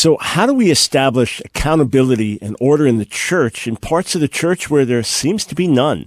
So, how do we establish accountability and order in the church in parts of the church where there seems to be none?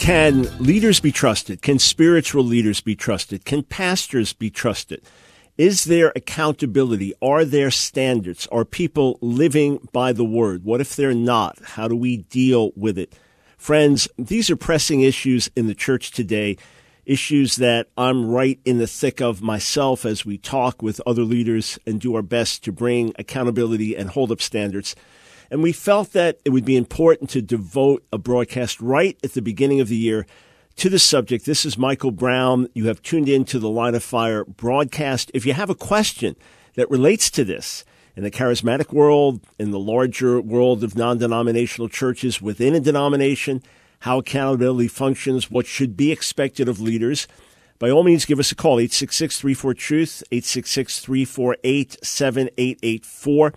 Can leaders be trusted? Can spiritual leaders be trusted? Can pastors be trusted? Is there accountability? Are there standards? Are people living by the word? What if they're not? How do we deal with it? Friends, these are pressing issues in the church today, issues that I'm right in the thick of myself as we talk with other leaders and do our best to bring accountability and hold up standards. And we felt that it would be important to devote a broadcast right at the beginning of the year to the subject. This is Michael Brown. You have tuned in to the Line of Fire broadcast. If you have a question that relates to this in the charismatic world, in the larger world of non denominational churches within a denomination, how accountability functions, what should be expected of leaders, by all means, give us a call, 866 34 Truth, 866 348 7884.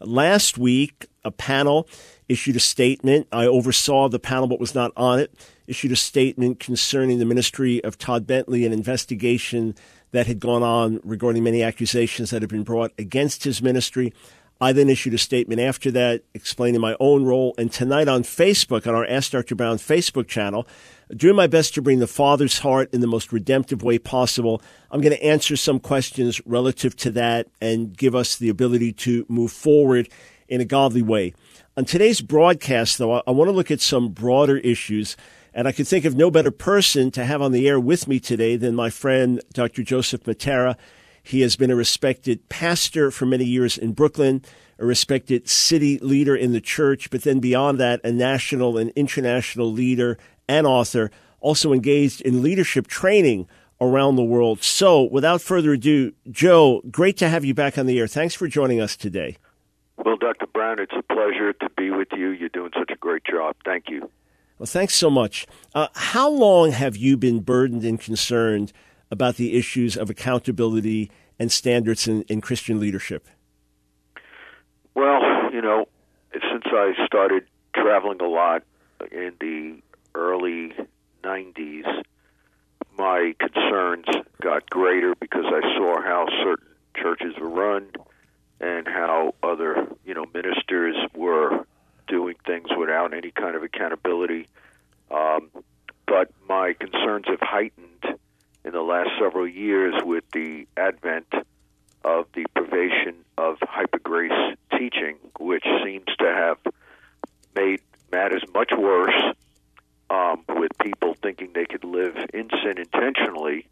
Last week, a panel issued a statement. I oversaw the panel, but was not on it. Issued a statement concerning the ministry of Todd Bentley, an investigation that had gone on regarding many accusations that had been brought against his ministry. I then issued a statement after that explaining my own role. And tonight on Facebook, on our Ask Dr. Brown Facebook channel, doing my best to bring the Father's heart in the most redemptive way possible. I'm going to answer some questions relative to that and give us the ability to move forward in a godly way. On today's broadcast, though, I want to look at some broader issues. And I can think of no better person to have on the air with me today than my friend, Dr. Joseph Mattera. He has been a respected pastor for many years in Brooklyn, a respected city leader in the church, but then beyond that, a national and international leader and author, also engaged in leadership training around the world. So, without further ado, Joe, great to have you back on the air. Thanks for joining us today. Well, Dr. Brown, it's a pleasure to be with you. You're doing such a great job. Thank you. Well, thanks so much. Uh, how long have you been burdened and concerned about the issues of accountability and standards in, in Christian leadership? Well, you know, since I started traveling a lot in the early 90s, my concerns got greater because I saw how certain churches were run and how other, you know, ministers were doing things without any kind of accountability. Um, but my concerns have heightened in the last several years with the advent of the privation of hypergrace teaching, which seems to have made matters much worse um, with people thinking they could live in sin intentionally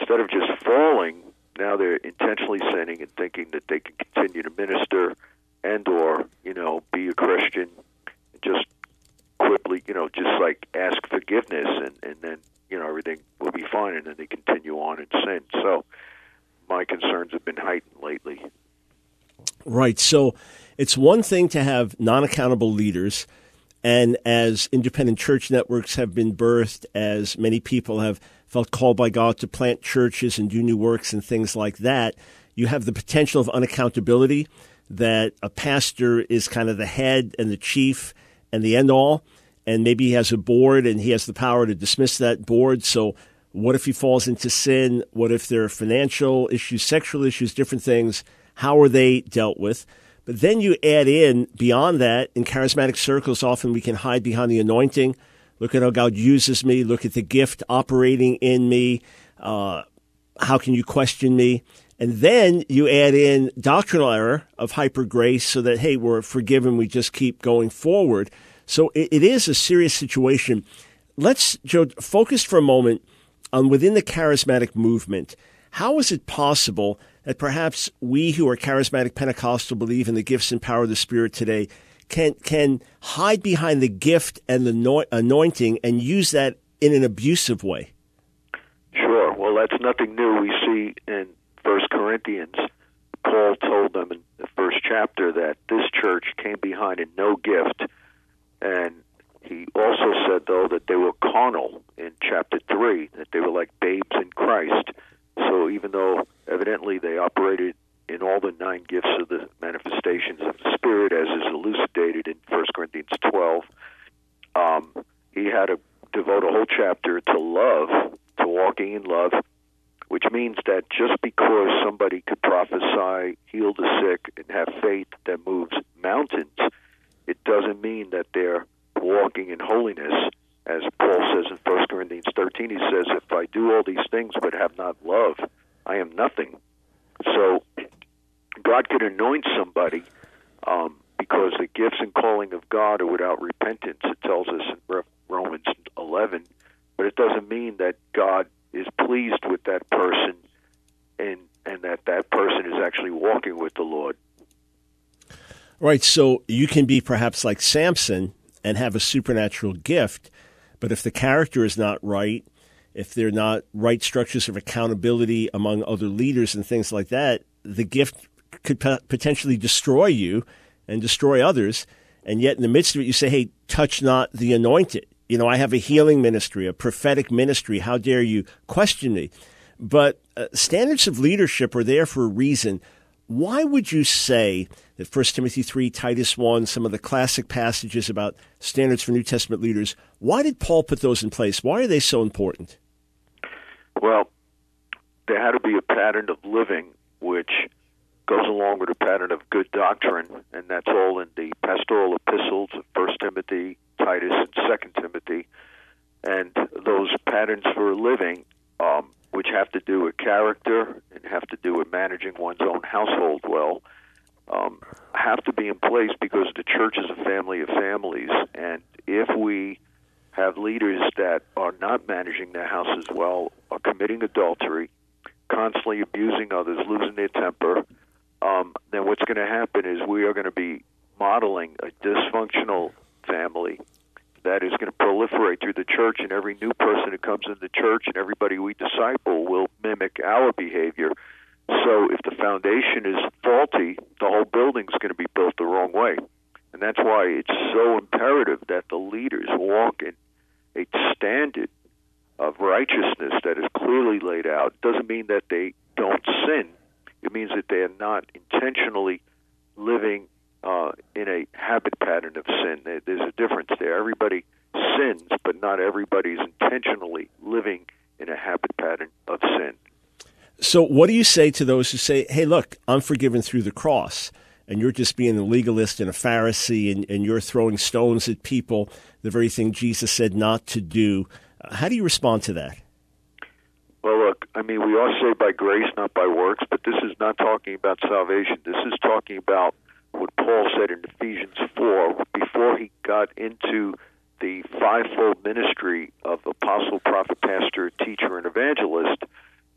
instead of just falling. Now they're intentionally sinning and thinking that they can continue to minister and or you know be a Christian and just quickly you know just like ask forgiveness and and then you know everything will be fine and then they continue on and sin. So my concerns have been heightened lately. Right. So it's one thing to have non accountable leaders. And as independent church networks have been birthed, as many people have felt called by God to plant churches and do new works and things like that, you have the potential of unaccountability that a pastor is kind of the head and the chief and the end all. And maybe he has a board and he has the power to dismiss that board. So what if he falls into sin? What if there are financial issues, sexual issues, different things? How are they dealt with? But then you add in beyond that, in charismatic circles, often we can hide behind the anointing. Look at how God uses me. Look at the gift operating in me. Uh, how can you question me? And then you add in doctrinal error of hyper grace so that, hey, we're forgiven. We just keep going forward. So it, it is a serious situation. Let's, Joe, focus for a moment on within the charismatic movement. How is it possible that perhaps we who are charismatic Pentecostal believe in the gifts and power of the Spirit today can can hide behind the gift and the anointing and use that in an abusive way? Sure. Well, that's nothing new. We see in First Corinthians, Paul told them in the first chapter that this church came behind in no gift, and he also said though that they were carnal in chapter three, that they were like babes in Christ. So even though evidently they operated in all the nine gifts of the manifestations of the Spirit, as is elucidated in 1 Corinthians 12, um, he had to devote a whole chapter to love, to walking in love, which means that just because somebody could prophesy, heal the sick, and have faith that moves mountains, it doesn't mean that they're walking in holiness. As Paul says in 1 Corinthians 13, he says, If I do all these things but have not love, I am nothing. So God could anoint somebody um, because the gifts and calling of God are without repentance. It tells us in Romans 11, but it doesn't mean that God is pleased with that person and and that that person is actually walking with the Lord. Right. So you can be perhaps like Samson and have a supernatural gift, but if the character is not right, if they're not right structures of accountability among other leaders and things like that, the gift could potentially destroy you and destroy others. And yet, in the midst of it, you say, hey, touch not the anointed. You know, I have a healing ministry, a prophetic ministry. How dare you question me? But uh, standards of leadership are there for a reason. Why would you say that 1 Timothy 3, Titus 1, some of the classic passages about standards for New Testament leaders, why did Paul put those in place? Why are they so important? Well, there had to be a pattern of living which goes along with a pattern of good doctrine, and that's all in the pastoral epistles of First Timothy, Titus, and Second Timothy. And those patterns for living, um, which have to do with character and have to do with managing one's own household well, um, have to be in place because the church is a family of families. And if we have leaders that are not managing their houses well, are committing adultery, constantly abusing others, losing their temper, um, then what's going to happen is we are going to be modeling a dysfunctional family that is going to proliferate through the church, and every new person who comes into the church and everybody we disciple will mimic our behavior. So if the foundation is faulty, the whole building's going to be built the wrong way. And that's why it's so imperative that the leaders walk in a standard of righteousness that is clearly laid out. It doesn't mean that they don't sin, it means that they are not intentionally living uh, in a habit pattern of sin. There's a difference there. Everybody sins, but not everybody's intentionally living in a habit pattern of sin. So, what do you say to those who say, hey, look, I'm forgiven through the cross, and you're just being a legalist and a Pharisee, and, and you're throwing stones at people, the very thing Jesus said not to do? Uh, how do you respond to that? Well, look, I mean, we are saved by grace, not by works, but this is not talking about salvation. This is talking about what Paul said in Ephesians 4 before he got into the fivefold ministry of apostle, prophet, pastor, teacher, and evangelist.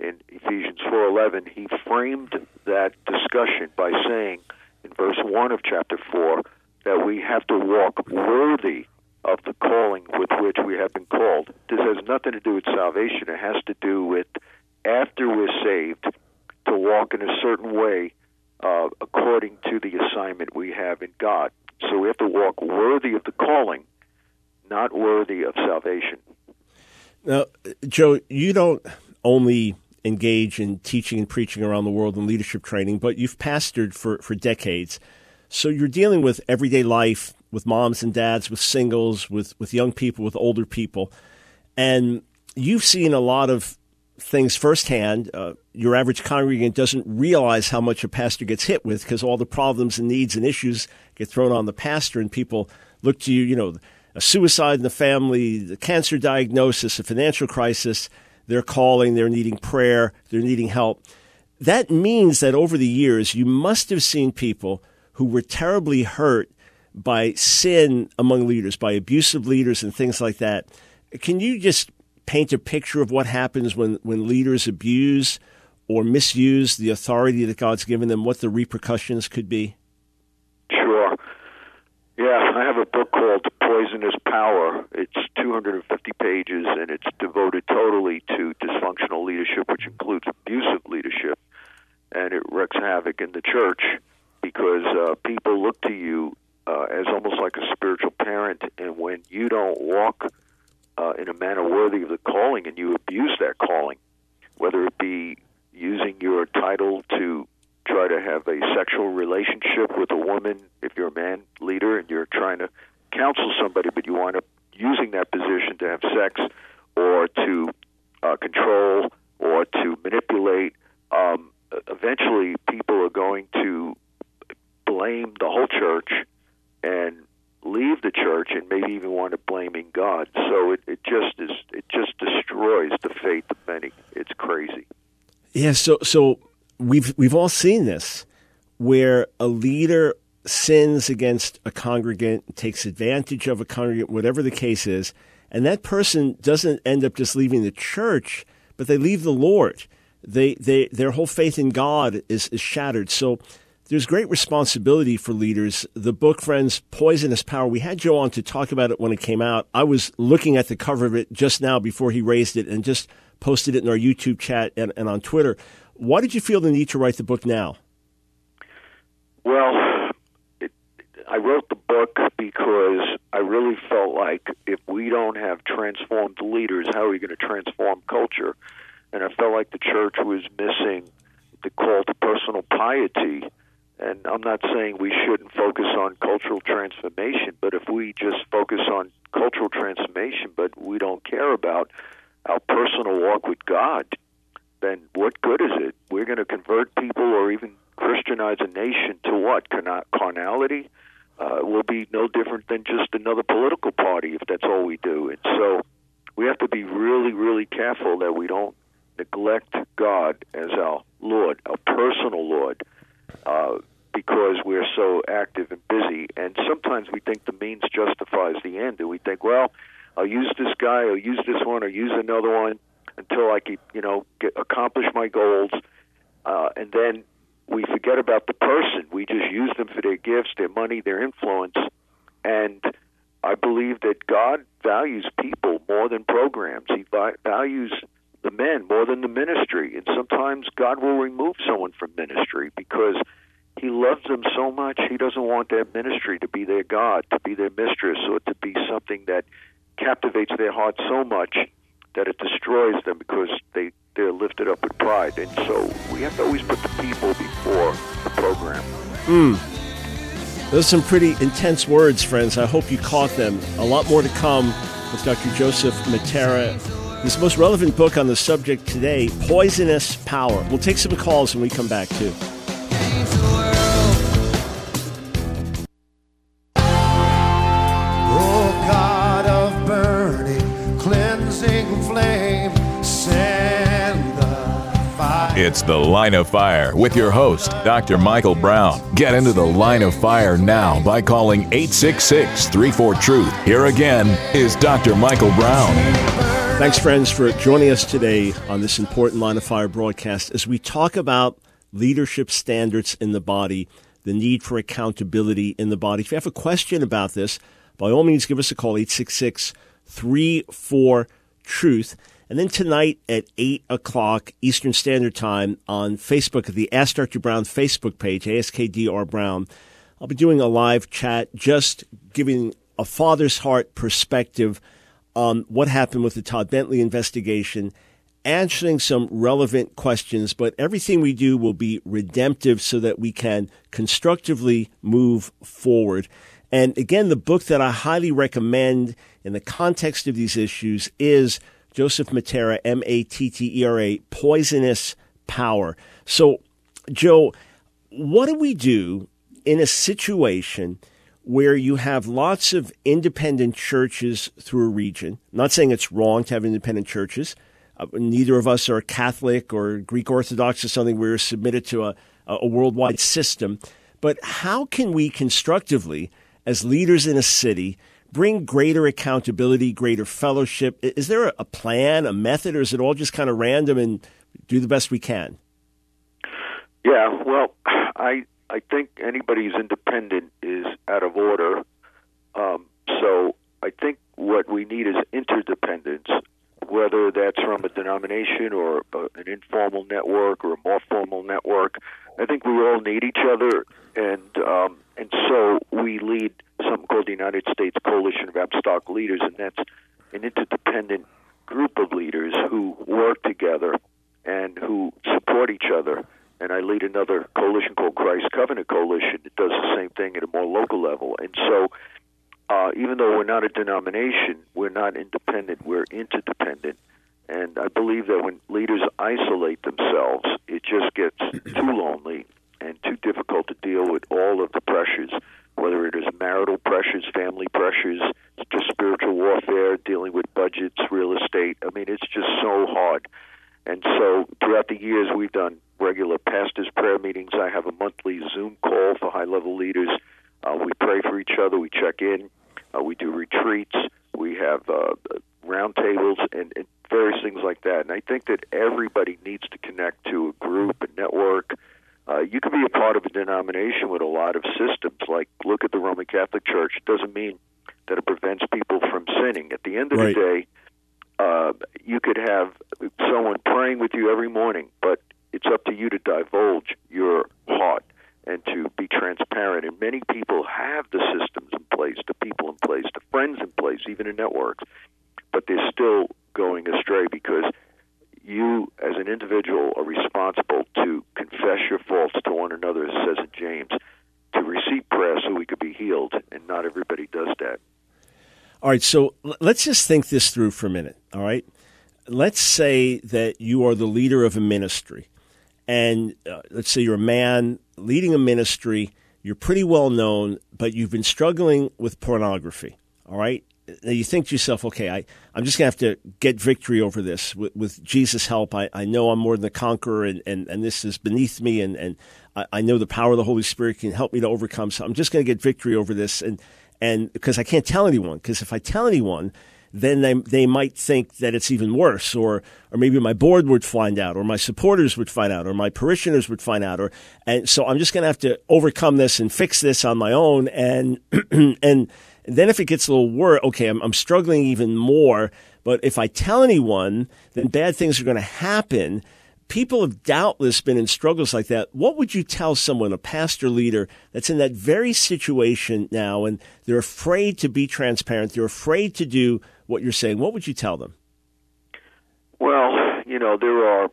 In Ephesians 4:11, he framed that discussion by saying in verse 1 of chapter 4 that we have to walk worthy of the calling with which we have been called. This has nothing to do with salvation. It has to do with after we're saved to walk in a certain way uh, according to the assignment we have in God. So we have to walk worthy of the calling, not worthy of salvation. Now, Joe, you don't only engage in teaching and preaching around the world and leadership training, but you've pastored for, for decades. So you're dealing with everyday life, with moms and dads, with singles, with, with young people, with older people. And you've seen a lot of things firsthand. Uh, your average congregant doesn't realize how much a pastor gets hit with because all the problems and needs and issues get thrown on the pastor, and people look to you, you know, a suicide in the family, the cancer diagnosis, a financial crisis. They're calling, they're needing prayer, they're needing help. That means that over the years, you must have seen people who were terribly hurt by sin among leaders, by abusive leaders and things like that. Can you just paint a picture of what happens when, when leaders abuse or misuse the authority that God's given them, what the repercussions could be? Sure. Yeah, I have a book called Poisonous Power. It's 250 pages and it's devoted totally to dysfunctional leadership, which includes abusive leadership. and it wreaks havoc in the church because uh, people look to you uh, as almost like a spiritual parent, and when you don't walk uh, in a manner worthy of the calling and you abuse that calling, whether it be using your title to try to have a sexual relationship with a woman if you're a man leader and you're trying to counsel somebody, but you wind up using that position to have sex or to uh, control or to manipulate. Um, eventually, people are going to blame the whole church and leave the church and maybe even want to blaming God. So it, it just is it just destroys the faith of many. It's crazy. Yeah, so so we've we've all seen this where a leader sins against a congregant, takes advantage of a congregant, whatever the case is, and that person doesn't end up just leaving the church, but they leave the Lord. They they their whole faith in God is, is shattered. So there's great responsibility for leaders. The book, friends, Poisonous Power, we had Joe on to talk about it when it came out. I was looking at the cover of it just now before he raised it and just posted it in our YouTube chat and, and on Twitter. Why did you feel the need to write the book now? Well, it, I wrote the book because I really felt like if we don't have transformed leaders, how are we going to transform culture? And I felt like the church was missing the call to personal piety. And I'm not saying we shouldn't focus on cultural transformation, but if we just focus on cultural transformation, but we don't care about our personal walk with God, then what good is it? We're going to convert people or even Christianize a nation to what? Carnality? Uh, will be no different than just another political party if that's all we do. And so we have to be really, really careful that we don't neglect God as our Lord, our personal Lord, uh, because we're so active and busy. And sometimes we think the means justifies the end, and we think, well, I'll use this guy, I'll use this one, or use another one until I keep, you know, get, accomplish my goals, uh, and then we forget about the person. We just use them for their gifts, their money, their influence, and I believe that God values people more than programs. He values the men more than the ministry, and sometimes God will remove someone from ministry because He loves them so much. He doesn't want that ministry to be their God, to be their mistress, or to be something that captivates their heart so much that it destroys them because they they're lifted up with pride. And so we have to always put the people before the program. Hmm. Those are some pretty intense words, friends. I hope you caught them. A lot more to come with Dr. Joseph Mattera. His most relevant book on the subject today, Poisonous Power. We'll take some calls when we come back, too. It's The Line of Fire with your host, Dr. Michael Brown. Get into the line of fire now by calling 866 34 Truth. Here again is Dr. Michael Brown. Thanks, friends, for joining us today on this important Line of Fire broadcast as we talk about leadership standards in the body, the need for accountability in the body. If you have a question about this, by all means, give us a call, 866 34 Truth. And then tonight at 8 o'clock Eastern Standard Time on Facebook the Ask Dr. Brown Facebook page, ASKDR Brown, I'll be doing a live chat just giving a father's heart perspective on what happened with the Todd Bentley investigation, answering some relevant questions, but everything we do will be redemptive so that we can constructively move forward. And again, the book that I highly recommend in the context of these issues is Joseph Mattera, M A T T E R A, Poisonous Power. So, Joe, what do we do in a situation where you have lots of independent churches through a region? I'm not saying it's wrong to have independent churches. Uh, neither of us are Catholic or Greek Orthodox or something. We're submitted to a, a worldwide system. But how can we constructively, as leaders in a city, bring greater accountability, greater fellowship? Is there a plan, a method, or is it all just kind of random and do the best we can? Yeah, well, I I think anybody who's independent is out of order. Um, so I think what we need is interdependence. whether that's from a denomination or a, an informal network or a more formal network. I think we all need each other, and um, and so we lead something called the United States Coalition of Apostolic Leaders, and that's an interdependent group of leaders who work together and who support each other. And I lead another coalition called Christ Covenant Coalition that does the same thing at a more local level. And so, uh, even though we're not a denomination, we're not independent, we're interdependent. And I believe that when leaders isolate themselves, it just gets too lonely and too difficult to deal with all of the pressures, whether it is marital pressures, family pressures, just spiritual warfare, dealing with budgets, real estate. I mean, it's just so hard. And so throughout the years, we've done regular pastors' prayer meetings. I have a monthly Zoom call for high level leaders. Uh, we pray for each other, we check in, uh, we do retreats, we have uh, roundtables, and, and various things like that. And I think that everybody needs to connect to a group, a network. Uh, you can be a part of a denomination with a lot of systems. Like, look at the Roman Catholic Church. It doesn't mean that it prevents people from sinning. At the end of right. the day, uh, you could have someone praying with you every morning, but it's up to you to divulge your heart and to be transparent. And many people have the systems in place, the people in place, the friends in place, even in networks, but they're still going astray because you, as an individual, are responsible to confess your faults to one another, it says in James, to receive prayer so we could be healed, and not everybody does that. All right, so let's just think this through for a minute. All right, let's say that you are the leader of a ministry, and uh, let's say you're a man leading a ministry. You're pretty well known, but you've been struggling with pornography. All right, now you think to yourself, okay, I, I'm just going to have to get victory over this with, with Jesus' help. I, I know I'm more than a conqueror, and, and, and this is beneath me, and, and I, I know the power of the Holy Spirit can help me to overcome. So I'm just going to get victory over this. And and because I can't tell anyone, because if I tell anyone, then they they might think that it's even worse, or or maybe my board would find out, or my supporters would find out, or my parishioners would find out, or and so I'm just going to have to overcome this and fix this on my own, and and then if it gets a little worse, okay, I'm, I'm struggling even more. But if I tell anyone, then bad things are going to happen people have doubtless been in struggles like that. What would you tell someone, a pastor leader, that's in that very situation now and they're afraid to be transparent, they're afraid to do what you're saying? What would you tell them? Well, you know, there are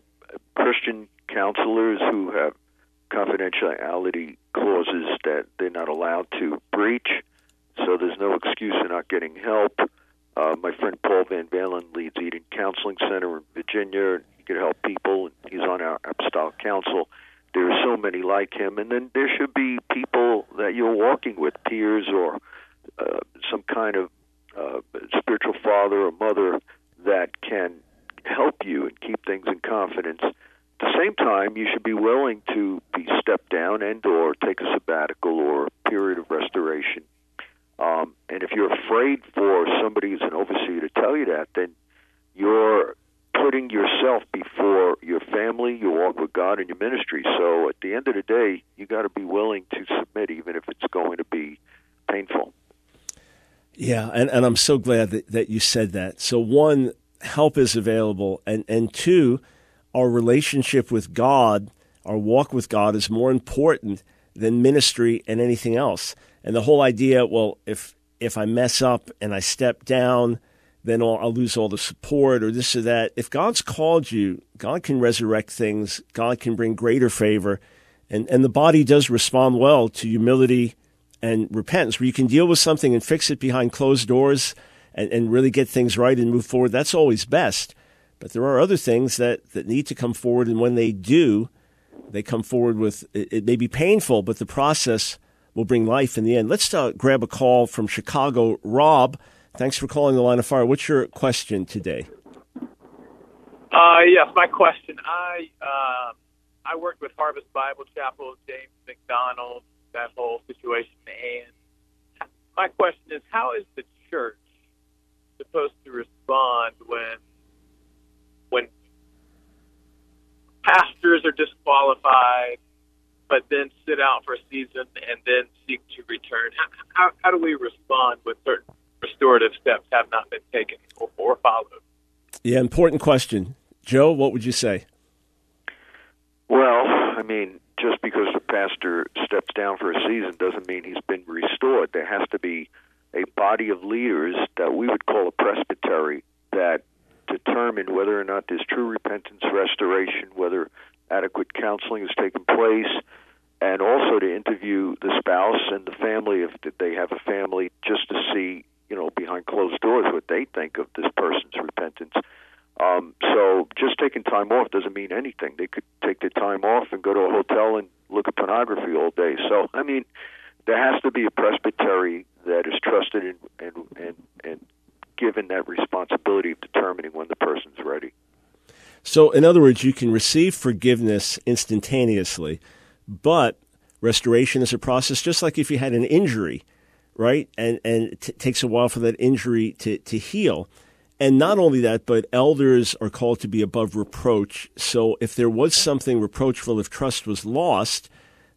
Christian counselors who have confidentiality clauses that they're not allowed to breach, so there's no excuse for not getting help. Uh, my friend Paul Van Valen leads Eden Counseling Center in Virginia he could help people. And he's on our apostolic council. There are so many like him, and then there should be people that you're walking with, peers or uh, some kind of uh, spiritual father or mother that can help you and keep things in confidence. At the same time, you should be willing to be stepped down and or take a sabbatical or a period of restoration. Um, and if you're afraid for somebody who's an overseer to tell you that, then you're putting yourself before your family, your walk with God, and your ministry. So at the end of the day, you got to be willing to submit, even if it's going to be painful. Yeah, and, and I'm so glad that, that you said that. So, one, help is available, and, and two, our relationship with God, our walk with God, is more important than ministry and anything else. And the whole idea, well, if if I mess up and I step down, then I'll, I'll, lose all the support or this or that. If God's called you, God can resurrect things. God can bring greater favor. And, and the body does respond well to humility and repentance, where you can deal with something and fix it behind closed doors and, and really get things right and move forward. That's always best. But there are other things that, that need to come forward. And when they do, they come forward with it, it may be painful, but the process will bring life in the end. Let's uh, grab a call from Chicago. Rob Thanks for calling the line of fire. What's your question today? Uh, yes, my question. I uh, I worked with Harvest Bible Chapel, James MacDonald, that whole situation, and my question is, how is the church supposed to respond when when pastors are disqualified, but then sit out for a season and then seek to return? How, how, how do we respond when certain restorative steps have not been taken or, or followed. Yeah, important question. Joe, what would you say? Well, I mean, just because the pastor steps down for a season doesn't mean he's been restored. There has to be a body of leaders that we would call a presbytery that determine whether or not there's true repentance, restoration, whether adequate counseling has taken place, and also to interview the spouse and the family if they have a family, just to see, you know, behind closed doors what they think of this person's repentance. Um, so just taking time off doesn't mean anything. They could take their time off and go to a hotel and look at pornography all day. So I mean, there has to be a presbytery that is trusted and and and, and given that responsibility of determining when the person's ready. So, in other words, you can receive forgiveness instantaneously, but restoration is a process, just like if you had an injury, right? And and it t- takes a while for that injury to to heal. And not only that, but elders are called to be above reproach. So if there was something reproachful, if trust was lost,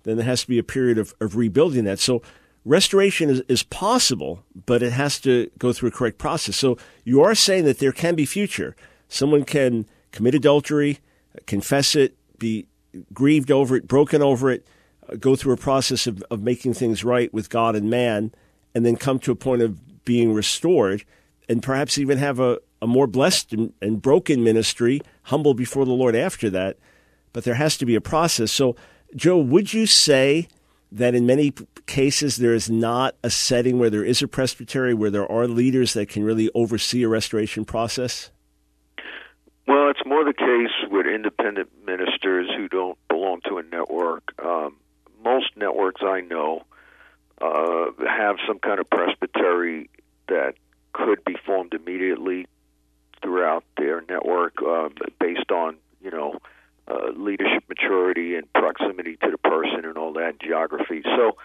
then there has to be a period of, of rebuilding that. So restoration is, is possible, but it has to go through a correct process. So you are saying that there can be future. Someone can commit adultery, confess it, be grieved over it, broken over it, uh, go through a process of, of making things right with God and man, and then come to a point of being restored, and perhaps even have a, a more blessed and, and broken ministry, humble before the Lord after that. But there has to be a process. So, Joe, would you say that in many cases there is not a setting where there is a presbytery, where there are leaders that can really oversee a restoration process? It's more the case with independent ministers who don't belong to a network. Um, most networks I know uh, have some kind of presbytery that could be formed immediately throughout their network uh, based on, you know, uh, leadership maturity and proximity to the person and all that geography. So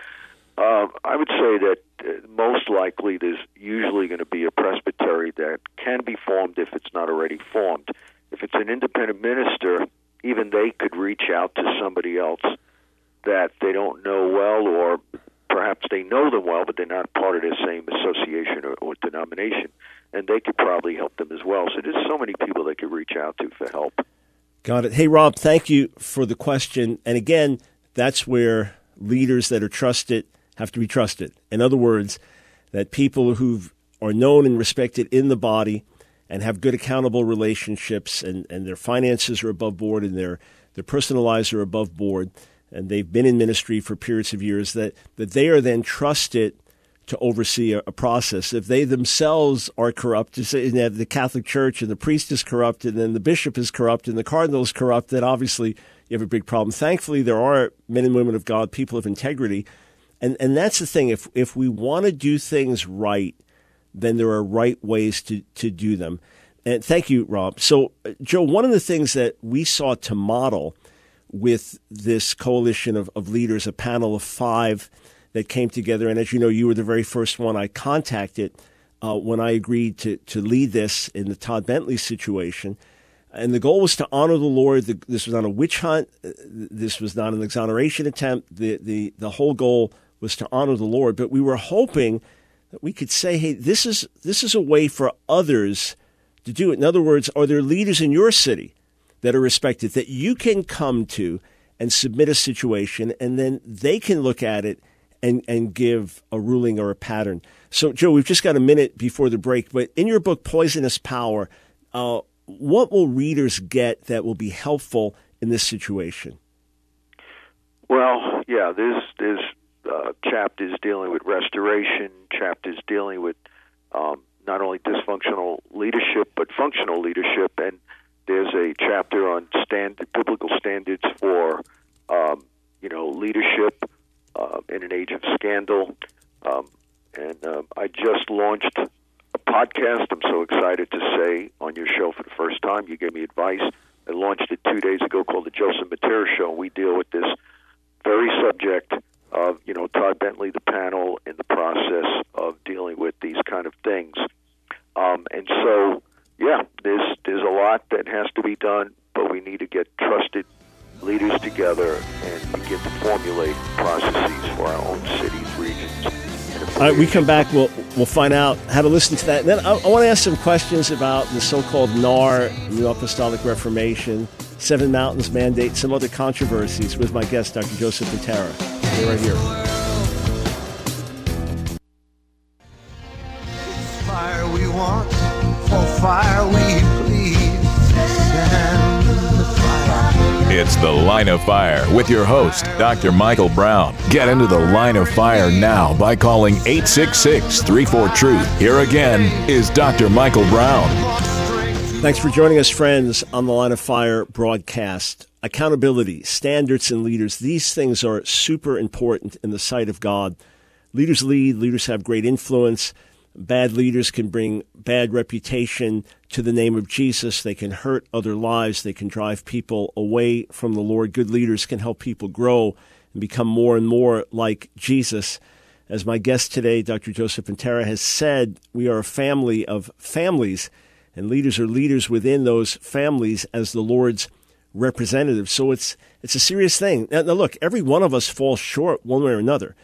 uh, I would say that uh, most likely there's usually going to be a presbytery that can be formed if it's not already formed. If it's an independent minister, even they could reach out to somebody else that they don't know well, or perhaps they know them well, but they're not part of the same association or, or denomination, and they could probably help them as well. So there's so many people they could reach out to for help. Got it. Hey, Rob, thank you for the question. And again, that's where leaders that are trusted have to be trusted. In other words, that people who are known and respected in the body and have good accountable relationships and, and their finances are above board and their, their personal lives are above board and they've been in ministry for periods of years, that, that they are then trusted to oversee a, a process. If they themselves are corrupt, the Catholic Church and the priest is corrupt and then the bishop is corrupt and the cardinal is corrupt, then obviously you have a big problem. Thankfully, there are men and women of God, people of integrity and and that's the thing. If if we want to do things right, then there are right ways to to do them. And thank you, Rob. So, Joe, one of the things that we sought to model with this coalition of, of leaders, a panel of five that came together, and as you know, you were the very first one I contacted uh, when I agreed to to lead this in the Todd Bentley situation. And the goal was to honor the Lord. This was not a witch hunt. This was not an exoneration attempt. The the the whole goal was to honor the Lord, but we were hoping that we could say, hey, this is this is a way for others to do it. In other words, are there leaders in your city that are respected that you can come to and submit a situation and then they can look at it and, and give a ruling or a pattern. So, Joe, we've just got a minute before the break, but in your book, Poisonous Power, uh, what will readers get that will be helpful in this situation? Well, yeah, there's there's uh, chapters dealing with restoration, chapters dealing with um, not only dysfunctional leadership but functional leadership, and there's a chapter on stand, biblical standards for um, you know leadership uh, in an age of scandal. Um, and um, I just launched a podcast. I'm so excited to say on your show for the first time. You gave me advice. I launched it two days ago called the Joseph Mattera Show. We deal with this very subject of you know Todd Bentley, the panel, in the process of dealing with these kind of things. Um, and so, yeah, there's there's a lot that has to be done, but we need to get trusted leaders together and begin to formulate processes for our own cities, regions, All right, we come back. We'll we'll find out how to listen to that. And then I, I want to ask some questions about the so-called NAR, New Apostolic Reformation, Seven Mountains Mandate, some other controversies with my guest, Dr. Joseph Mattera. Stay right here. Fire we want, for fire we please. Send the fire. It's The Line of Fire with your host, Dr. Michael Brown. Get into the line of fire now by calling 866 34 Truth. Here again is Dr. Michael Brown. Thanks for joining us, friends, on the Line of Fire broadcast. Accountability, standards, and leaders, these things are super important in the sight of God. Leaders lead, leaders have great influence. Bad leaders can bring bad reputation to the name of Jesus. They can hurt other lives. They can drive people away from the Lord. Good leaders can help people grow and become more and more like Jesus. As my guest today, Dr. Joseph Mattera, has said, we are a family of families, and leaders are leaders within those families as the Lord's representatives. So it's it's a serious thing. Now, now look, every one of us falls short one way or another,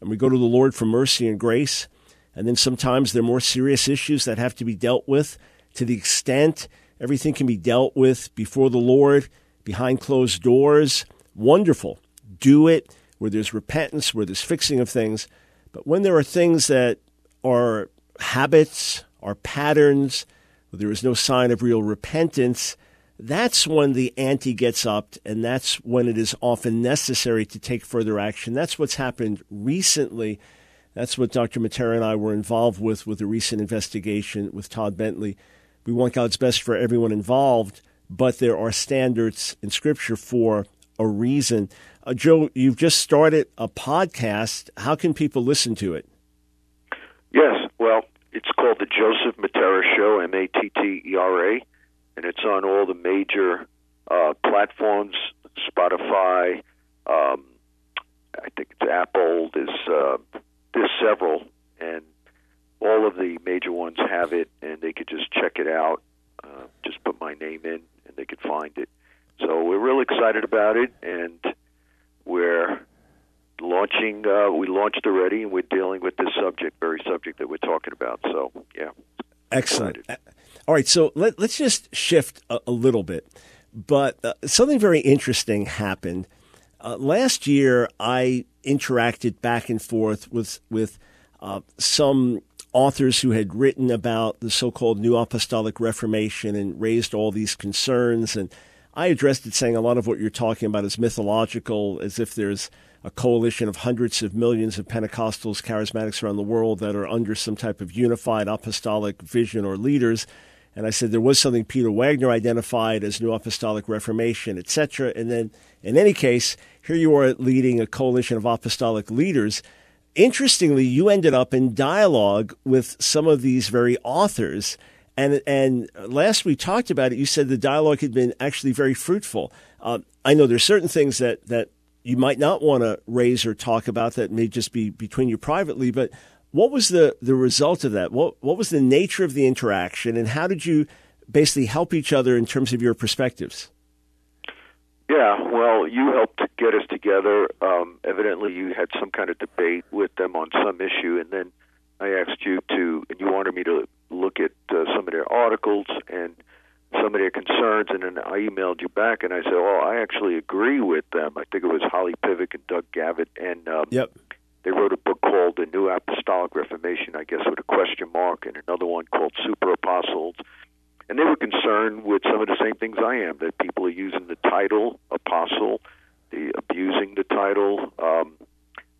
and we go to the Lord for mercy and grace. And then sometimes there are more serious issues that have to be dealt with to the extent everything can be dealt with before the Lord, behind closed doors. Wonderful. Do it where there's repentance, where there's fixing of things. But when there are things that are habits, are patterns, there is no sign of real repentance, that's when the ante gets upped, and that's when it is often necessary to take further action. That's what's happened recently that's what Dr. Mattera and I were involved with with a recent investigation with Todd Bentley. We want God's best for everyone involved, but there are standards in Scripture for a reason. Uh, Joe, you've just started a podcast. How can people listen to it? Yes, it's called the Joseph Mattera Show, M A T T E R A, and it's on all the major uh, platforms, Spotify. Um, I think it's Apple. There's uh, there's several, and all of the major ones have it, and they could just check it out. Uh, just put my name in, and they could find it. So we're really excited about it, and we're launching. Uh, we launched already, and we're dealing with this subject, very subject that we're talking about. So yeah, excellent. Excited. All right, so let, us just shift a, a, little bit. But uh, something very interesting happened uh, last year. I interacted back and forth with with uh, some authors who had written about the so-called New Apostolic Reformation and raised all these concerns. And I addressed it saying a lot of what you're talking about is mythological, as if there's a coalition of hundreds of millions of Pentecostals, charismatics around the world that are under some type of unified apostolic vision or leaders. And I said there was something Peter Wagner identified as New Apostolic Reformation, etc. And then, in any case, here you are leading a coalition of apostolic leaders. Interestingly, you ended up in dialogue with some of these very authors. And, and last we talked about it, you said the dialogue had been actually very fruitful. Uh, I know there's certain things that, that you might not want to raise or talk about that may just be between you privately, but what was the, the result of that? What, what was the nature of the interaction, and how did you basically help each other in terms of your perspectives? Yeah, well, you helped get us together. Um, evidently, you had some kind of debate with them on some issue, and then I asked you to, and you wanted me to look at uh, some of their articles and some of their concerns, and then I emailed you back, and I said, "Oh, I actually agree with them." I think it was Holly Pivec and Doug Geivett, and um, yep. they wrote a book called "The New Apostolic Reformation," I guess with a question mark, and another one called "Super Apostles." and they were concerned with some of the same things I am that people are using the title apostle, the abusing the title. Um,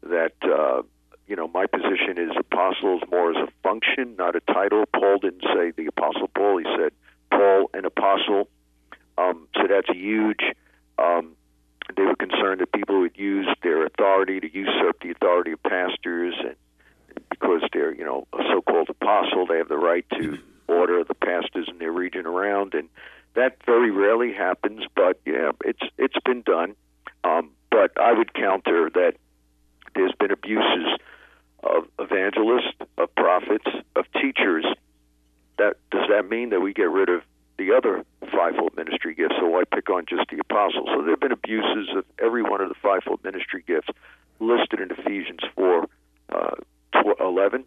that uh, you know, my position is apostles more as a function, not a title. Paul didn't say the apostle Paul; he said Paul an apostle. Um, so that's huge. Um, they were concerned that people would use their authority to usurp the authority of pastors, and because they're you know a so-called apostle, they have the right to order the pastors in their region around, and that very rarely happens. But yeah, it's it's been done. Um, but I would counter that there's been abuses of evangelists, of prophets, of teachers. That does that mean that we get rid of the other fivefold ministry gifts? So why pick on just the apostles? So there have been abuses of every one of the fivefold ministry gifts listed in Ephesians four. Uh, 11 11.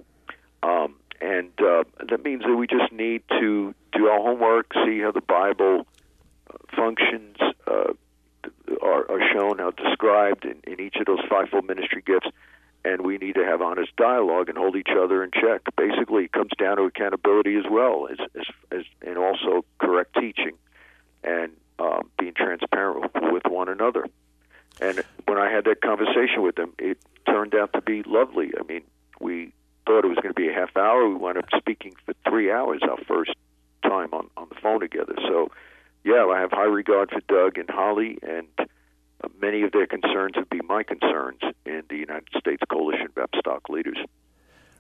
Um, and uh, that means that we just need to do our homework, see how the Bible uh, functions, uh, are, are shown, how described in, in each of those fivefold ministry gifts, and we need to have honest dialogue and hold each other in check. Basically, it comes down to accountability as well, as, as, as and also correct teaching, and um, being transparent with one another. And when I had that conversation with them, it turned out to be lovely. I mean, we thought it was going to be a half hour. We wound up speaking for three hours our first time on, on the phone together. So, yeah, I have high regard for Doug and Holly, and uh, many of their concerns would be my concerns in the United States Coalition of Apostolic Leaders.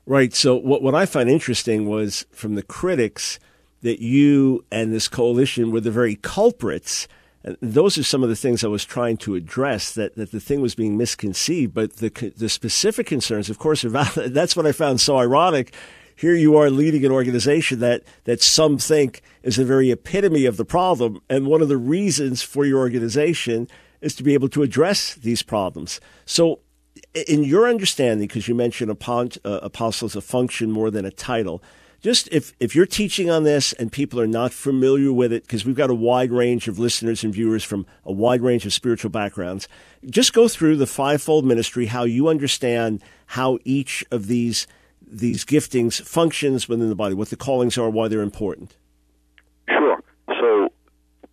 Right. So, what, what I find interesting was from the critics that you and this coalition were the very culprits and those are some of the things I was trying to address that, that the thing was being misconceived, but the, the specific concerns, of course, are valid. That's what I found so ironic. Here you are leading an organization that, that some think is the very epitome of the problem. And one of the reasons for your organization is to be able to address these problems. So, in your understanding, because you mentioned uh, apostles a function more than a title, just if, if you're teaching on this and people are not familiar with it, because we've got a wide range of listeners and viewers from a wide range of spiritual backgrounds, just go through the fivefold ministry, how you understand how each of these these giftings functions within the body, what the callings are, why they're important. Sure. So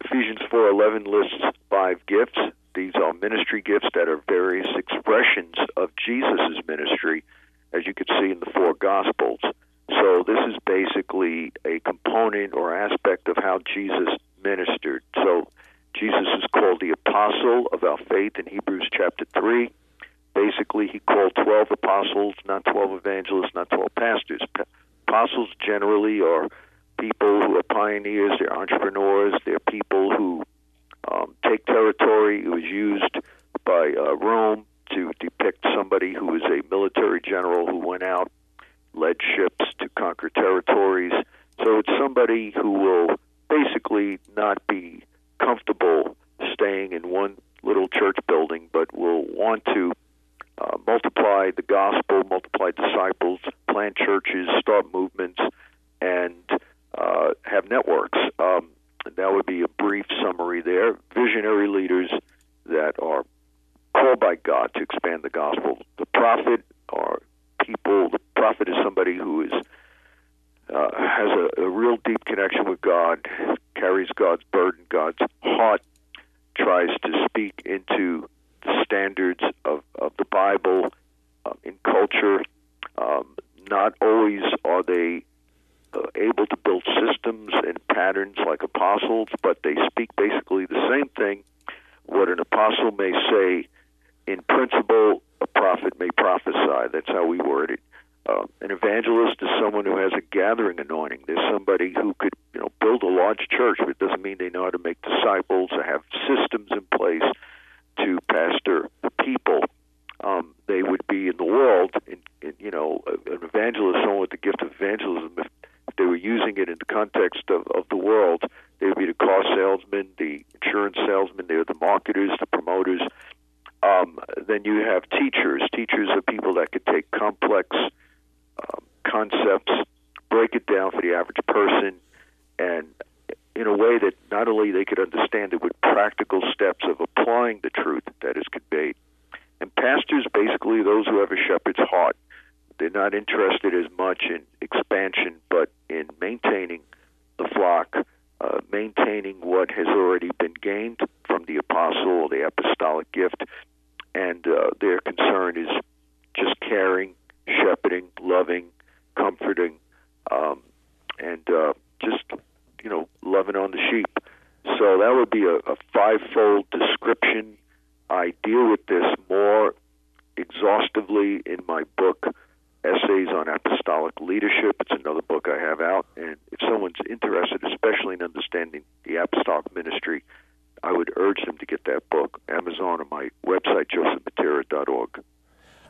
Ephesians four eleven lists five gifts. These are ministry gifts that are various expressions of Jesus' ministry, as you can see in the four Gospels. So this is basically a component or aspect of how Jesus ministered. So Jesus is called the apostle of our faith in Hebrews chapter 3. Basically, he called 12 apostles, not 12 evangelists, not 12 pastors. Apostles generally are people who are pioneers, they're entrepreneurs, they're people who um, take territory. It was used by uh, Rome to depict somebody who was a military general who went out led ships to conquer territories. So it's somebody who will basically not be comfortable staying in one little church building, but will want to uh, multiply the gospel, multiply disciples, plant churches, start movements, and uh, have networks. Um, that would be a brief summary there. Visionary leaders that are called by God to expand the gospel. The prophet are people. The prophet is somebody who is uh, has a, a real deep connection with God, carries God's burden, God's heart, tries to speak into the standards of, of the Bible uh, in culture. Um, not always are they uh, able to build systems and patterns like apostles, but they speak basically the same thing. What an apostle may say in principle a prophet may prophesy. That's how we word it. Uh, an evangelist is someone who has a gathering anointing. There's somebody who could, you know, build a large church, but it doesn't mean they know how to make disciples or have systems in place to pastor the people. Um, they would be in the world, in, you know, an evangelist, someone with the gift of evangelism. If, if they were using it in the context of, of the world, they would be the car salesman, the insurance salesman. They're the marketers, the promoters. Um, then you have teachers. Teachers are people that could take complex um, concepts, break it down for the average person, and in a way that not only they could understand it with practical steps of applying the truth that is conveyed. And pastors, basically, those who have a shepherd's heart. They're not interested as much in expansion, but in maintaining the flock, uh, maintaining what has already been gained from the apostle the apostolic gift, and uh, their concern is just caring, shepherding, loving, comforting, um, and uh, just you know loving on the sheep. So that would be a, a fivefold description. I deal with this more exhaustively in my book, Essays on Apostolic Leadership. It's another book I have out, and if someone's interested, especially in understanding the apostolic ministry, I would urge them to get that book, Amazon or my website, josephmattera.org.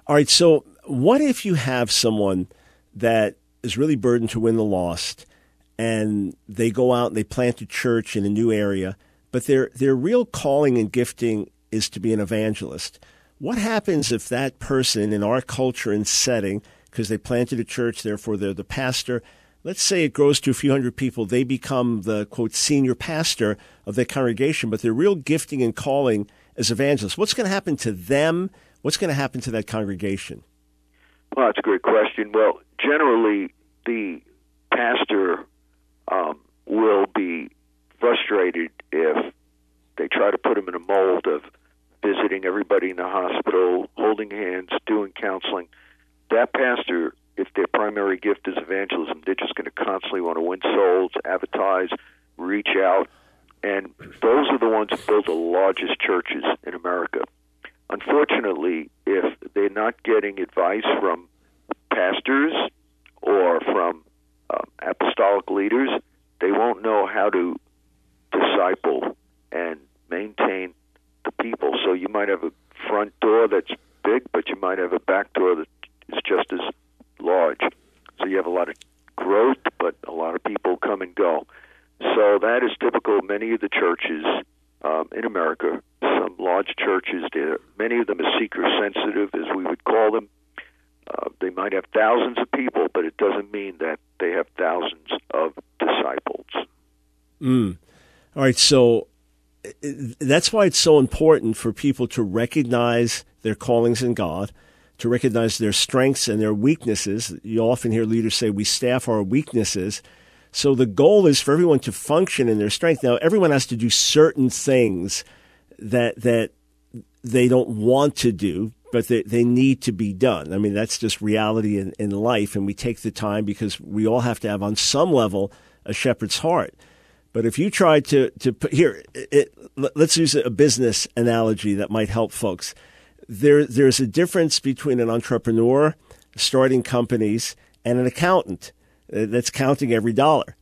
All right. So, what if you have someone that is really burdened to win the lost, and they go out and they plant a church in a new area, but their their real calling and gifting is to be an evangelist? What happens if that person in our culture and setting because they planted a church, therefore they're the pastor. Let's say it grows to a few hundred people, they become the quote senior pastor of their congregation, but their real gifting and calling as evangelists. What's going to happen to them? What's going to happen to that congregation? Well, that's a great question. Well, generally, the pastor um, will be frustrated if they try to put him in a mold of visiting everybody in the hospital, holding hands, doing counseling. That pastor, if their primary gift is evangelism, they're just going to constantly want to win souls, advertise, reach out. And those are the ones who build the largest churches in America. Unfortunately, if they're not getting advice from pastors or from um, apostolic leaders, they won't know how to disciple and maintain the people. So you might have a front door that's big, but you might have a back door that is just as large. So you have a lot of growth, but a lot of people come and go. So that is typical of many of the churches um, in America. Some large churches, many of them are seeker sensitive, as we would call them. Uh, they might have thousands of people, but it doesn't mean that they have thousands of disciples. Mm. All right, so that's why it's so important for people to recognize their callings in God, to recognize their strengths and their weaknesses. You often hear leaders say, We staff our weaknesses. So the goal is for everyone to function in their strength. Now, everyone has to do certain things that, that they don't want to do, but they, they need to be done. I mean, that's just reality in, in life. And we take the time because we all have to have, on some level, a shepherd's heart. But if you try to, to put here, it, let's use a business analogy that might help folks. There, there's a difference between an entrepreneur starting companies and an accountant uh, that's counting every dollar.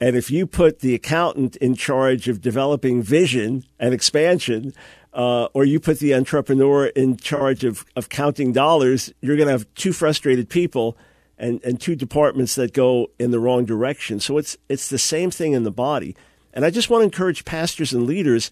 And if you put the accountant in charge of developing vision and expansion, uh, or you put the entrepreneur in charge of, of counting dollars, you're going to have two frustrated people and, and two departments that go in the wrong direction. So it's it's the same thing in the body. And I just want to encourage pastors and leaders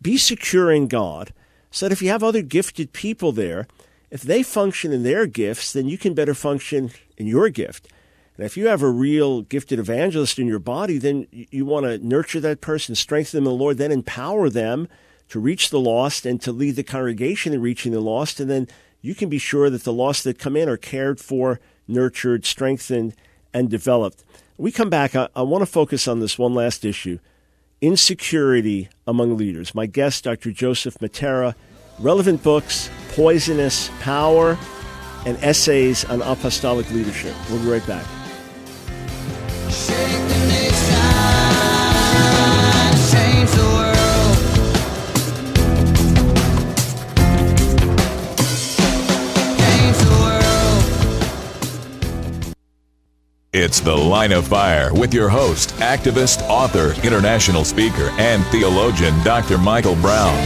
be secure in God so that if you have other gifted people there, if they function in their gifts, then you can better function in your gift. And if you have a real gifted evangelist in your body, then you want to nurture that person, strengthen them in the Lord, then empower them to reach the lost and to lead the congregation in reaching the lost. And then you can be sure that the lost that come in are cared for nurtured, strengthened, and developed. We come back, I, I want to focus on this one last issue insecurity among leaders. My guest, Dr. Joseph Mattera. relevant books, Poisonous Power, and essays on apostolic leadership. We'll be right back. It's The Line of Fire with your host, activist, author, international speaker, and theologian, Dr. Michael Brown.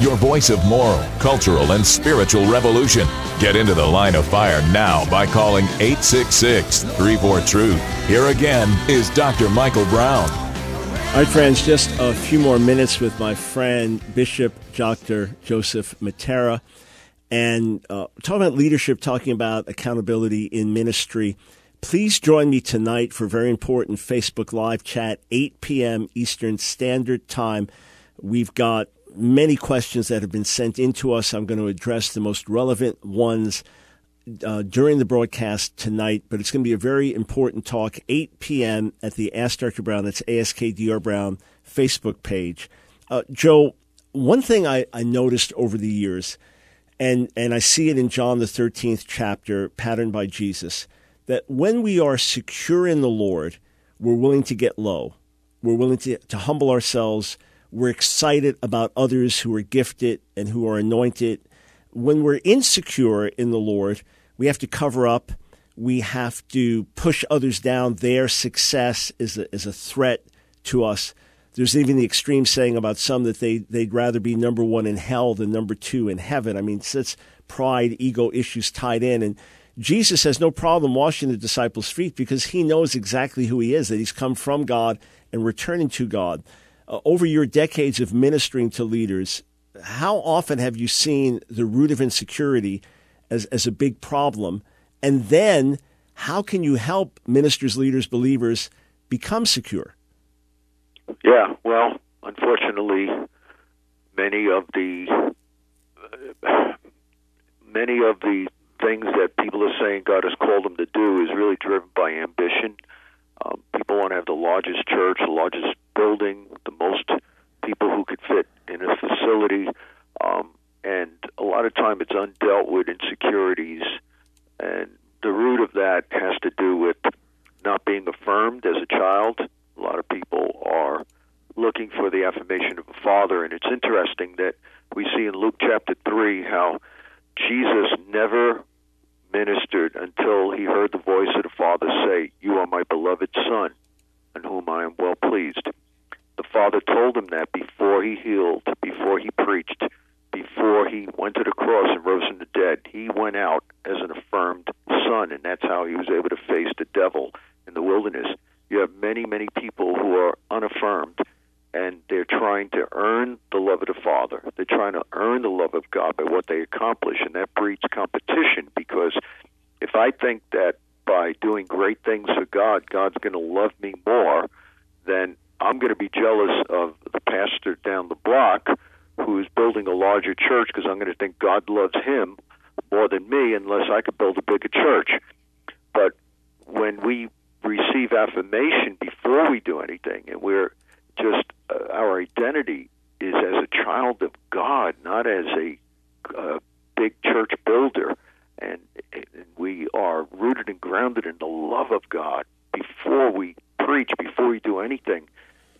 Your voice of moral, cultural, and spiritual revolution. Get into The Line of Fire now by calling 866 34 Truth. Here again is Dr. Michael Brown. All right, friends, just a few more minutes with my friend, Bishop Dr. Joseph Mattera and uh, talking about leadership, talking about accountability in ministry. Please join me tonight for a very important Facebook Live chat, 8 p.m. Eastern Standard Time. We've got many questions that have been sent in to us. I'm going to address the most relevant ones uh, during the broadcast tonight, but it's going to be a very important talk, 8 p.m. at the Ask Dr. Brown, that's ASKDR Brown Facebook page. Uh, Joe, one thing I, I noticed over the years – and and I see it in John the 13th chapter patterned by Jesus that when we are secure in the Lord we're willing to get low. We're willing to, to humble ourselves. We're excited about others who are gifted and who are anointed. When we're insecure in the Lord we have to cover up. We have to push others down. Their success is a, is a threat to us there's even the extreme saying about some that they, they'd rather be number one in hell than number two in heaven. I mean, it's pride, ego issues tied in. And Jesus has no problem washing the disciples' feet because he knows exactly who he is, that he's come from God and returning to God. Uh, over your decades of ministering to leaders, how often have you seen the root of insecurity as, as a big problem? And then how can you help ministers, leaders, believers become secure? Yeah, well, unfortunately, many of the uh, many of the things that people are saying God has called them to do is really driven by ambition. Um, people want to have the largest church, the largest building, the most people who could fit in a facility, um, and a lot of time it's undealt with insecurities, and the root of that has to do with not being affirmed as a child. A lot of people are looking for the affirmation of a father, and it's interesting that we see in Luke chapter three how Jesus never ministered until he heard the voice of the Father say, You are my beloved Son, in whom I am well pleased. The Father told him that before he healed, before he preached, before he went to the cross and rose from the dead. He went out as an affirmed son, and that's how he was able to face the devil in the wilderness. You have many, many people who are unaffirmed and they're trying to earn the love of the Father. They're trying to earn the love of God by what they accomplish, and that breeds competition because if I think that by doing great things for God, God's going to love me more, then I'm going to be jealous of the pastor down the block who is building a larger church because I'm going to think God loves him more than me unless I could build a bigger church. But when we receive affirmation before we do anything and we're just uh, our identity is as a child of God, not as a uh, big church builder, and, and we are rooted and grounded in the love of God before we preach, before we do anything.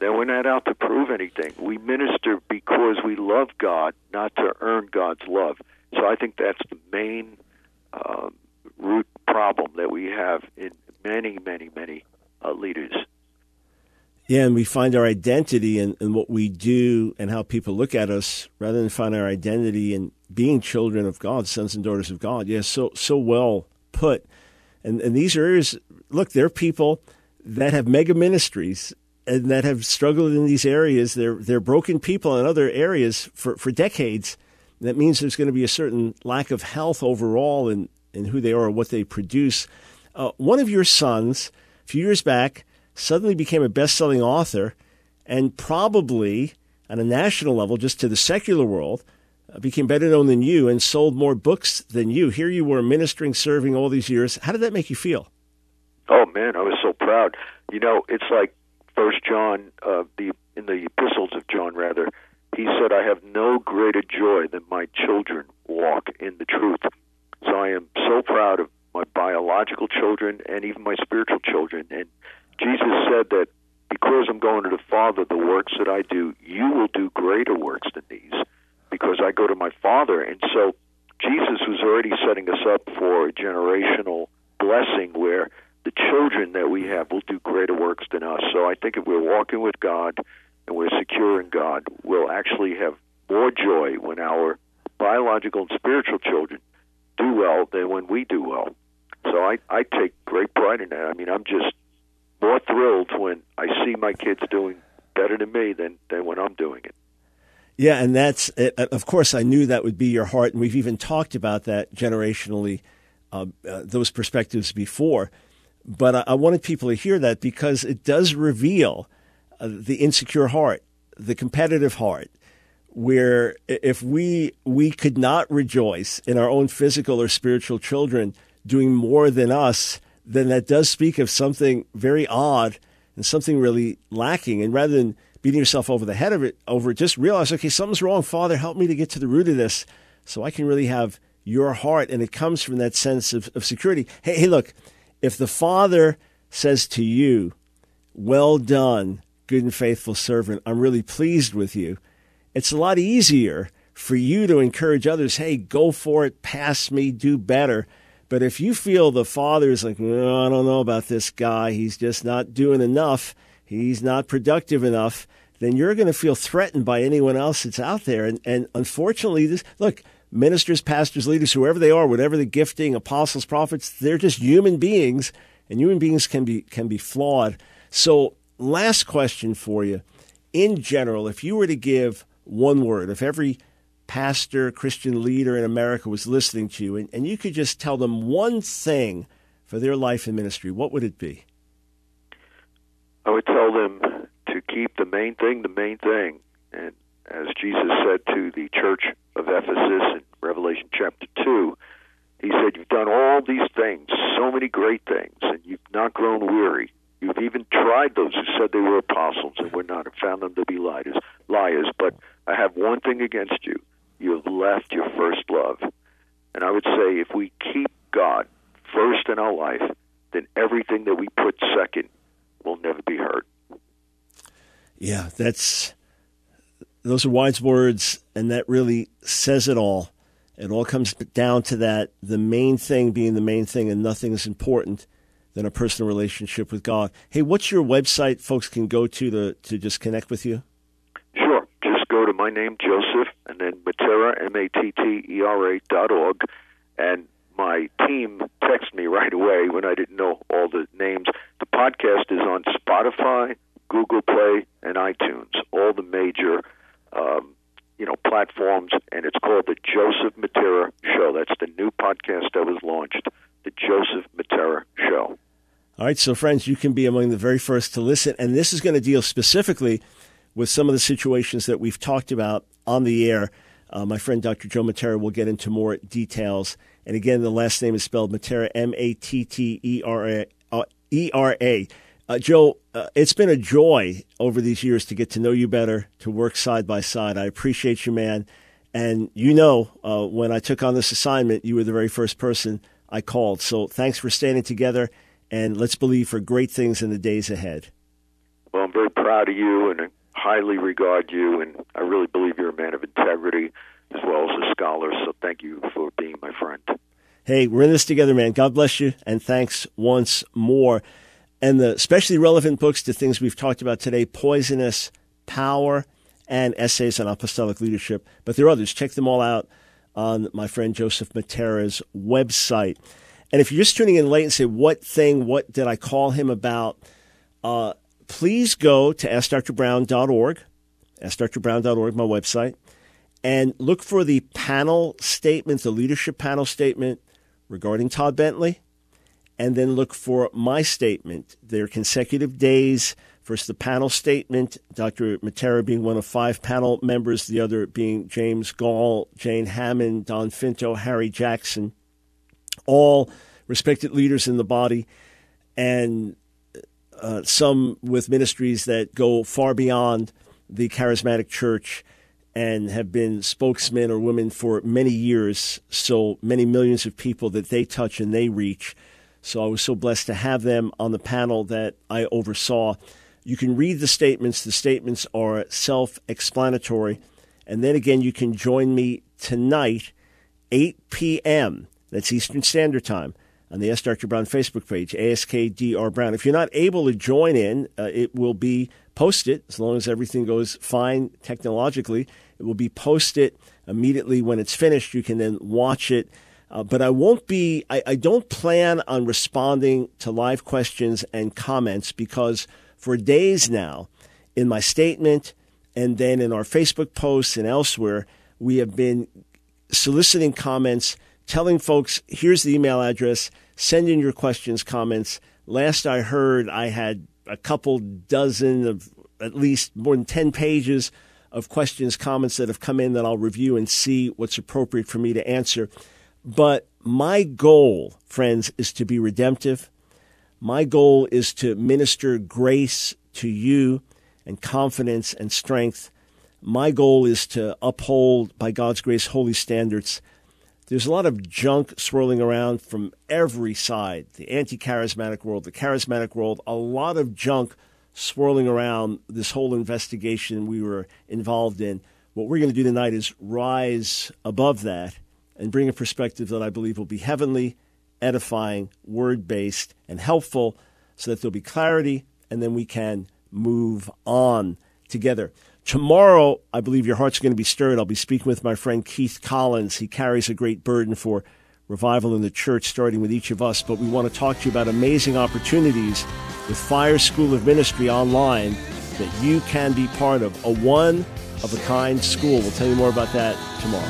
Then we're not out to prove anything. We minister because we love God, not to earn God's love. So I think that's the main um, root problem that we have in many, many, many uh, leaders. Yeah, and we find our identity in, in what we do and how people look at us rather than find our identity in being children of God, sons and daughters of God. Yeah, so so well put. And and these areas look, there are people that have mega ministries and that have struggled in these areas. They're they're broken people in other areas for, for decades. That means there's going to be a certain lack of health overall in, in who they are or what they produce. Uh, one of your sons, a few years back, suddenly became a best selling author and probably on a national level, just to the secular world, uh, became better known than you and sold more books than you. Here you were ministering, serving all these years. How did that make you feel? Oh man, I was so proud. You know, it's like First John, uh, the in the epistles of John, rather, he said, "I have no greater joy than my children walk in the truth." So I am so proud of my biological children and even my spiritual children. And Jesus said that because I'm going to the Father, the works that I do, you will do greater works than these because I go to my Father. And so Jesus was already setting us up for a generational blessing where the children that we have will do greater works than us. So I think if we're walking with God and we're secure in God, we'll actually have more joy when our biological and spiritual children do well than when we do well. So I, I take great pride in that. I mean, I'm just more thrilled when I see my kids doing better than me than, than when I'm doing it. Yeah, and that's, uh, of course, I knew that would be your heart, and we've even talked about that generationally, uh, uh, those perspectives before. But I, I, wanted people to hear that because it does reveal uh, the insecure heart, the competitive heart, where if we we could not rejoice in our own physical or spiritual children doing more than us, then that does speak of something very odd and something really lacking. And rather than beating yourself over the head of it over it, just realize, okay, something's wrong. Father, help me to get to the root of this so I can really have your heart. And it comes from that sense of, of security. Hey, hey, look, if the Father says to you, well done, good and faithful servant, I'm really pleased with you, it's a lot easier for you to encourage others, hey, go for it, pass me, do better but if you feel the father is like, I don't know about this guy, he's just not doing enough, he's not productive enough, then you're going to feel threatened by anyone else that's out there. And, and unfortunately, this look, ministers, pastors, leaders, whoever they are, whatever the gifting, apostles, prophets, they're just human beings, and human beings can be can be flawed. So, last question for you. In general, if you were to give one word, if every pastor, Christian leader in America was listening to you, and, and you could just tell them one thing for their life and ministry, what would it be? I would tell them to keep the main thing the main thing. And as Jesus said to the church of Ephesus in Revelation chapter 2, he said, You've done all these things, so many great things, and you've not grown weary. You've even tried those who said they were apostles and were not, and found them to be liars. Liars. But I have one thing against you: you have left your first love. And I would say, if we keep God first in our life, then everything that we put second will never be hurt. Yeah, that's those are wise words, and that really says it all. It all comes down to that the main thing being the main thing, and nothing is important than a personal relationship with God. Hey, what's your website folks can go to to, to just connect with you? Sure. Go to my name, Joseph, and then Mattera, M A T T E R A dot org. And my team texted me right away when I didn't know all the names. The podcast is on Spotify, Google Play, and iTunes, all the major um, you know platforms, and it's called the Joseph Mattera Show. That's the new podcast that was launched, the Joseph Mattera Show. All right, so friends, you can be among the very first to listen, and this is going to deal specifically with some of the situations that we've talked about on the air. Uh, my friend Dr. Joe Mattera will get into more details. And again, the last name is spelled Mattera, M A T T E R A. Uh. Uh, Joe, uh, it's been a joy over these years to get to know you better, to work side by side. I appreciate you, man. And you know, uh, when I took on this assignment, you were the very first person I called. So thanks for standing together, and let's believe for great things in the days ahead. Well, I'm very proud of you and highly regard you, and I really believe you're a man of integrity as well as a scholar. So thank you for being my friend. Hey, we're in this together, man. God bless you, and thanks once more and the especially relevant books to things we've talked about today Poisonous Power and Essays on Apostolic Leadership. But there are others. Check them all out on my friend Joseph Mattera's website. And if you're just tuning in late and say, What thing, what did I call him about? Uh, please go to AskDrBrown.org, AskDrBrown.org, my website, and look for the panel statement, the leadership panel statement regarding Todd Bentley and then look for my statement. They're consecutive days. First, the panel statement, Dr. Mattera being one of five panel members, the other being James Goll, Jane Hamon, Don Finto, Harry Jackson, all respected leaders in the body, and uh, some with ministries that go far beyond the charismatic church and have been spokesmen or women for many years, so many millions of people that they touch and they reach. So I was so blessed to have them on the panel that I oversaw. You can read the statements, the statements are self explanatory. And then again, you can join me tonight, 8 p.m., that's Eastern Standard Time, on the Ask Dr. Brown Facebook page, ASKDR Brown. If you're not able to join in, uh, it will be posted, as long as everything goes fine technologically, it will be posted immediately when it's finished. You can then watch it uh, but I won't be, I, I don't plan on responding to live questions and comments because for days now, in my statement and then in our Facebook posts and elsewhere, we have been soliciting comments, telling folks, here's the email address, send in your questions, comments. Last I heard, I had a couple dozen of at least more than 10 pages of questions, comments that have come in that I'll review and see what's appropriate for me to answer. But my goal, friends, is to be redemptive. My goal is to minister grace to you and confidence and strength. My goal is to uphold, by God's grace, holy standards. There's a lot of junk swirling around from every side the anti charismatic world, the charismatic world, a lot of junk swirling around this whole investigation we were involved in. What we're going to do tonight is rise above that and bring a perspective that I believe will be heavenly, edifying, word based, and helpful so that there'll be clarity and then we can move on together. Tomorrow, I believe your heart's are going to be stirred. I'll be speaking with my friend Keith Collins. He carries a great burden for revival in the church, starting with each of us. But we want to talk to you about amazing opportunities with Fire School of Ministry online that you can be part of. A one of a kind school. We'll tell you more about that tomorrow.